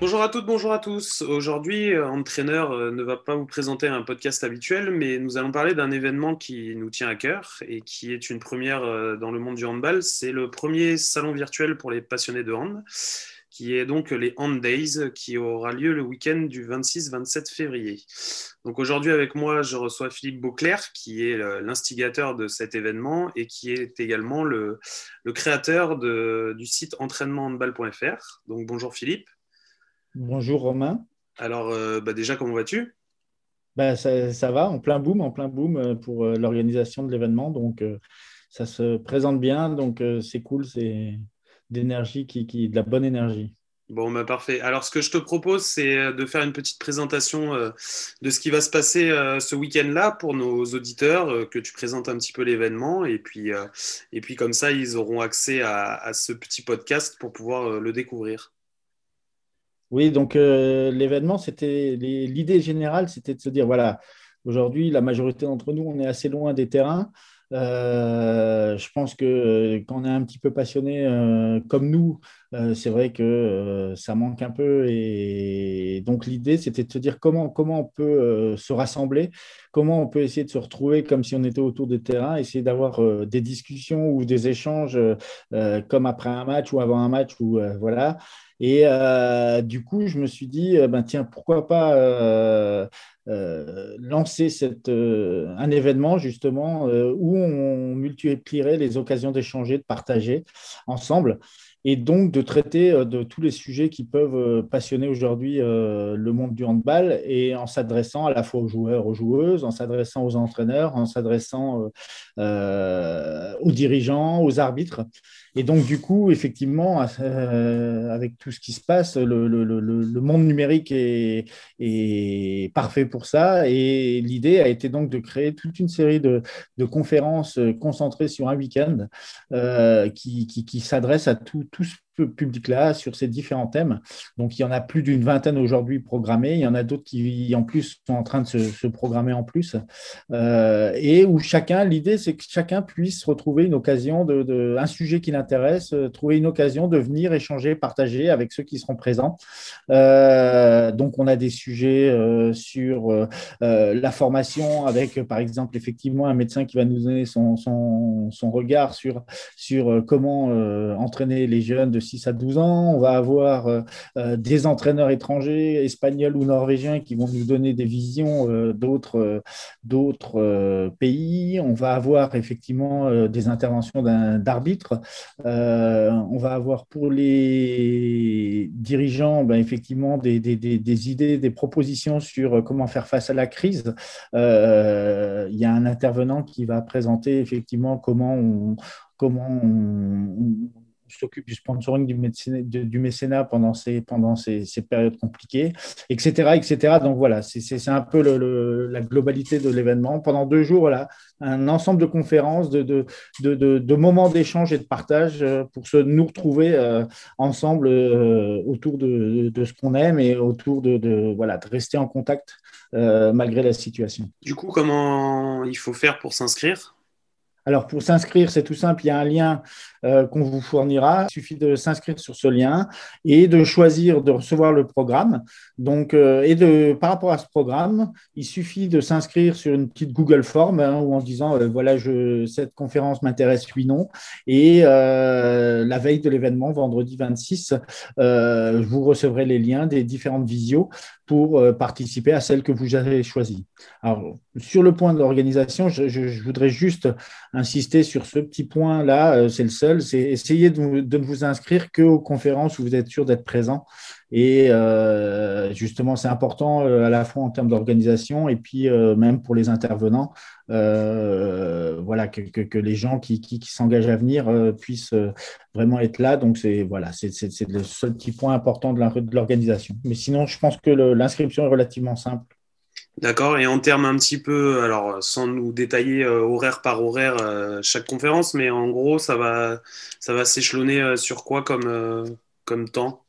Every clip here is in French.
Bonjour à toutes, bonjour à tous. Aujourd'hui, euh, Entraîneur euh, ne va pas vous présenter un podcast habituel, mais nous allons parler d'un événement qui nous tient à cœur et qui est une première euh, dans le monde du handball. C'est le premier salon virtuel pour les passionnés de hand, qui est donc les Hand Days, qui aura lieu le week-end du 26-27 février. Donc aujourd'hui, avec moi, je reçois Philippe Beauclerc, qui est l'instigateur de cet événement et qui est également le, créateur du site entraînementhandball.fr. Donc bonjour Philippe. Bonjour Romain. Alors euh, bah, déjà, comment vas-tu? Bah, ça, va, en plein boom, en plein boom euh, pour euh, l'organisation de l'événement. Donc ça se présente bien, donc c'est cool, c'est d'énergie qui, qui, de la bonne énergie. Bon, bah parfait. Alors, ce que je te propose, c'est de faire une petite présentation de ce qui va se passer ce week-end-là pour nos auditeurs, que tu présentes un petit peu l'événement, et puis, et puis comme ça, ils auront accès à ce petit podcast pour pouvoir le découvrir. Oui, donc euh, l'événement, c'était l'idée générale, c'était de se dire voilà, aujourd'hui, la majorité d'entre nous, on est assez loin des terrains. Euh, je pense que euh, quand on est un petit peu passionné comme nous, c'est vrai que ça manque un peu. Et donc l'idée, c'était de se dire comment, comment on peut se rassembler, comment on peut essayer de se retrouver comme si on était autour des terrains, essayer d'avoir des discussions ou des échanges comme après un match ou avant un match, ou voilà. Et euh, du coup, je me suis dit, euh, ben, tiens, pourquoi pas euh, lancer cette, un événement justement où on multiplierait les occasions d'échanger, de partager ensemble et donc de traiter de tous les sujets qui peuvent passionner aujourd'hui le monde du handball et en s'adressant à la fois aux joueurs, aux joueuses, en s'adressant aux entraîneurs, en s'adressant aux dirigeants, aux arbitres. Et donc, du coup, effectivement, euh, avec tout ce qui se passe, le, monde numérique est, parfait pour ça. Et l'idée a été donc de créer toute une série de, conférences concentrées sur un week-end euh, qui, qui, s'adressent à tout, tout ce public-là sur ces différents thèmes. Donc, il y en a plus d'une vingtaine aujourd'hui programmés. Il y en a d'autres qui, en plus, sont en train de se, programmer en plus. Euh, et où chacun, l'idée, c'est que chacun puisse retrouver une occasion de, un sujet qui l'intéresse, euh, trouver une occasion de venir échanger, partager avec ceux qui seront présents. Euh, donc, on a des sujets sur la formation avec, par exemple, effectivement, un médecin qui va nous donner son, son, son regard sur, sur comment entraîner les jeunes de 6 à 12 ans. On va avoir euh, euh, des entraîneurs étrangers, espagnols ou norvégiens, qui vont nous donner des visions euh, d'autres, d'autres pays. On va avoir effectivement des interventions d'arbitres. on va avoir pour les dirigeants, ben, effectivement, des, idées, des propositions sur comment faire face à la crise. il y a un intervenant qui va présenter effectivement comment comment on, s'occupe du sponsoring du mécénat, pendant, ces, périodes compliquées, etc. etc. Donc voilà, c'est un peu la globalité de l'événement. Pendant deux jours, un ensemble de conférences, de, moments d'échange et de partage euh, pour se, nous retrouver euh, ensemble euh, autour de, ce qu'on aime et autour de rester en contact malgré la situation. Du coup, comment il faut faire pour s'inscrire? Alors, pour s'inscrire, c'est tout simple, il y a un lien euh, qu'on vous fournira. Il suffit de s'inscrire sur ce lien et de choisir de recevoir le programme. Donc, euh, et de, par rapport à ce programme, il suffit de s'inscrire sur une petite Google Form hein, ou en disant euh, voilà, je, cette conférence m'intéresse, oui, non. Et la veille de l'événement, vendredi 26, vous recevrez les liens des différentes visios pour participer à celle que vous avez choisie. Alors, sur le point de l'organisation, je, je, voudrais juste insister sur ce petit point-là, c'est le seul, c'est essayer de, ne vous inscrire qu'aux conférences où vous êtes sûr d'être présent. Et justement, c'est important à la fois en termes d'organisation et puis même pour les intervenants, voilà, que, les gens qui, s'engagent à venir puissent vraiment être là. Donc, voilà, c'est le seul petit point important de l'organisation. Mais sinon, je pense que l'inscription est relativement simple. D'accord. Et en termes un petit peu, alors sans nous détailler horaire par horaire chaque conférence, mais en gros, ça va, ça va s'échelonner sur quoi comme, comme temps?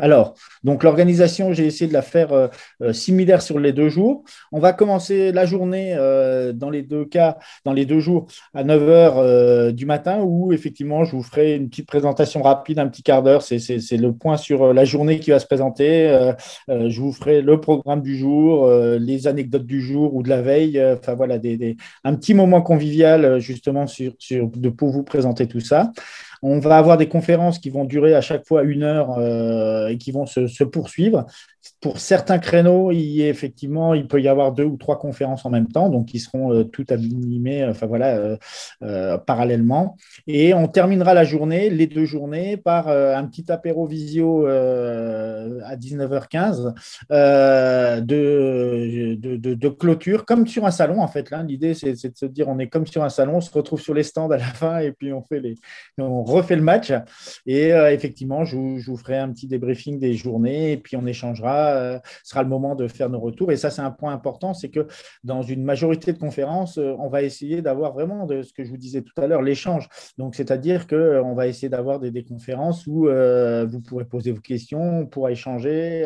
Alors, donc l'organisation, j'ai essayé de la faire euh, euh, similaire sur les deux jours. On va commencer la journée euh, dans les deux cas, dans les deux jours, à 9h du matin, où effectivement, je vous ferai une petite présentation rapide, un petit quart d'heure. C'est le point sur la journée qui va se présenter. je vous ferai le programme du jour, les anecdotes du jour ou de la veille. Enfin voilà, un petit moment convivial justement sur, de, pour vous présenter tout ça. On va avoir des conférences qui vont durer à chaque fois une heure euh, et qui vont se, poursuivre. Pour certains créneaux, effectivement, il peut y avoir deux ou trois conférences en même temps, donc qui seront euh, toutes animées enfin, voilà, euh, parallèlement. Et on terminera la journée, les deux journées, par un petit apéro visio à 19h15 de, de, clôture, comme sur un salon en fait. L'idée, c'est de se dire on est comme sur un salon, on se retrouve sur les stands à la fin et puis on fait les, refait le match. Et euh, effectivement, je vous, ferai un petit débriefing des journées et puis on échangera. Euh, ce sera le moment de faire nos retours. Et ça, c'est un point important c'est que dans une majorité de conférences, euh, on va essayer d'avoir vraiment de ce que je vous disais tout à l'heure, l'échange. Donc, c'est-à-dire qu'on va essayer d'avoir des, conférences où vous pourrez poser vos questions, on pourra échanger.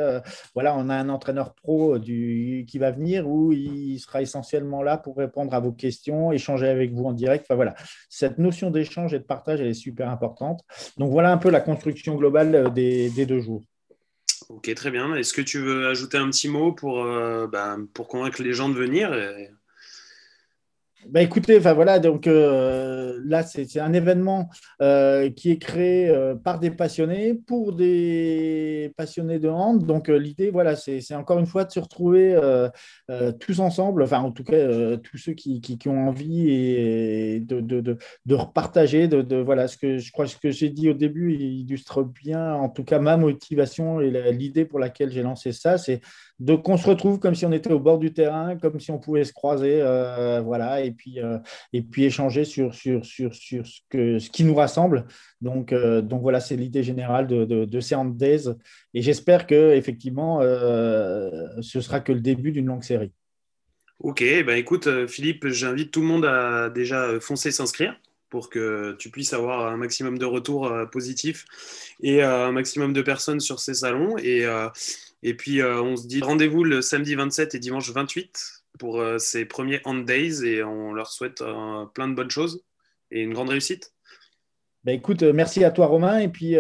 voilà, on a un entraîneur pro du, qui va venir où il sera essentiellement là pour répondre à vos questions, échanger avec vous en direct. Enfin, voilà, cette notion d'échange et de partage, elle est super importante. Donc voilà un peu la construction globale euh, des, deux jours. Ok, très bien. Est-ce que tu veux ajouter un petit mot pour, euh, bah, pour convaincre les gens de venir bah écoutez, enfin voilà, donc euh, là c'est un événement euh, qui est créé euh, par des passionnés pour des passionnés de hand. Donc l'idée, voilà, c'est encore une fois de se retrouver tous ensemble, enfin en tout cas tous ceux qui, qui, ont envie et de, de, de, de repartager, de, voilà, ce que je crois ce que j'ai dit au début illustre bien, en tout cas ma motivation et l'idée pour laquelle j'ai lancé ça, c'est de qu'on se retrouve comme si on était au bord du terrain, comme si on pouvait se croiser, euh, voilà, et puis, euh, et puis échanger sur, sur, sur, sur ce, que, ce qui nous rassemble. Donc, euh, donc voilà, c'est l'idée générale de, de, de Days. Et j'espère que effectivement, ce sera que le début d'une longue série. Ok, ben écoute, Philippe, j'invite tout le monde à déjà foncer s'inscrire pour que tu puisses avoir un maximum de retours positifs et un maximum de personnes sur ces salons. Et et puis, euh, on se dit rendez-vous le samedi 27 et dimanche 28 pour euh, ces premiers Hand Days et on leur souhaite euh, plein de bonnes choses et une grande réussite. Ben écoute, merci à toi Romain et puis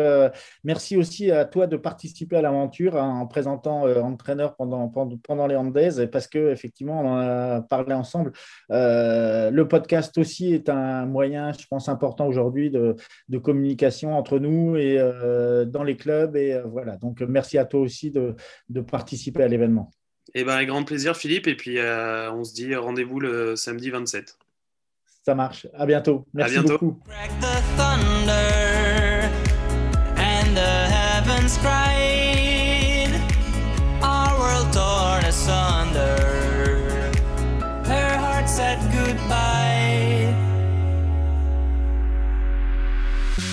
merci aussi à toi de participer à l'aventure hein, en présentant entraîneur pendant, les Days parce que effectivement on en a parlé ensemble. le podcast aussi est un moyen, je pense, important aujourd'hui de, communication entre nous et dans les clubs et voilà. Donc merci à toi aussi de, participer à l'événement. Eh ben, grand plaisir Philippe et puis on se dit rendez-vous le samedi 27. Ça marche. À bientôt. Merci à bientôt. beaucoup.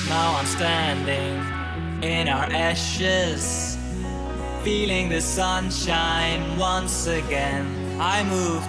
Now I'm standing in our ashes, feeling the sunshine once again. I move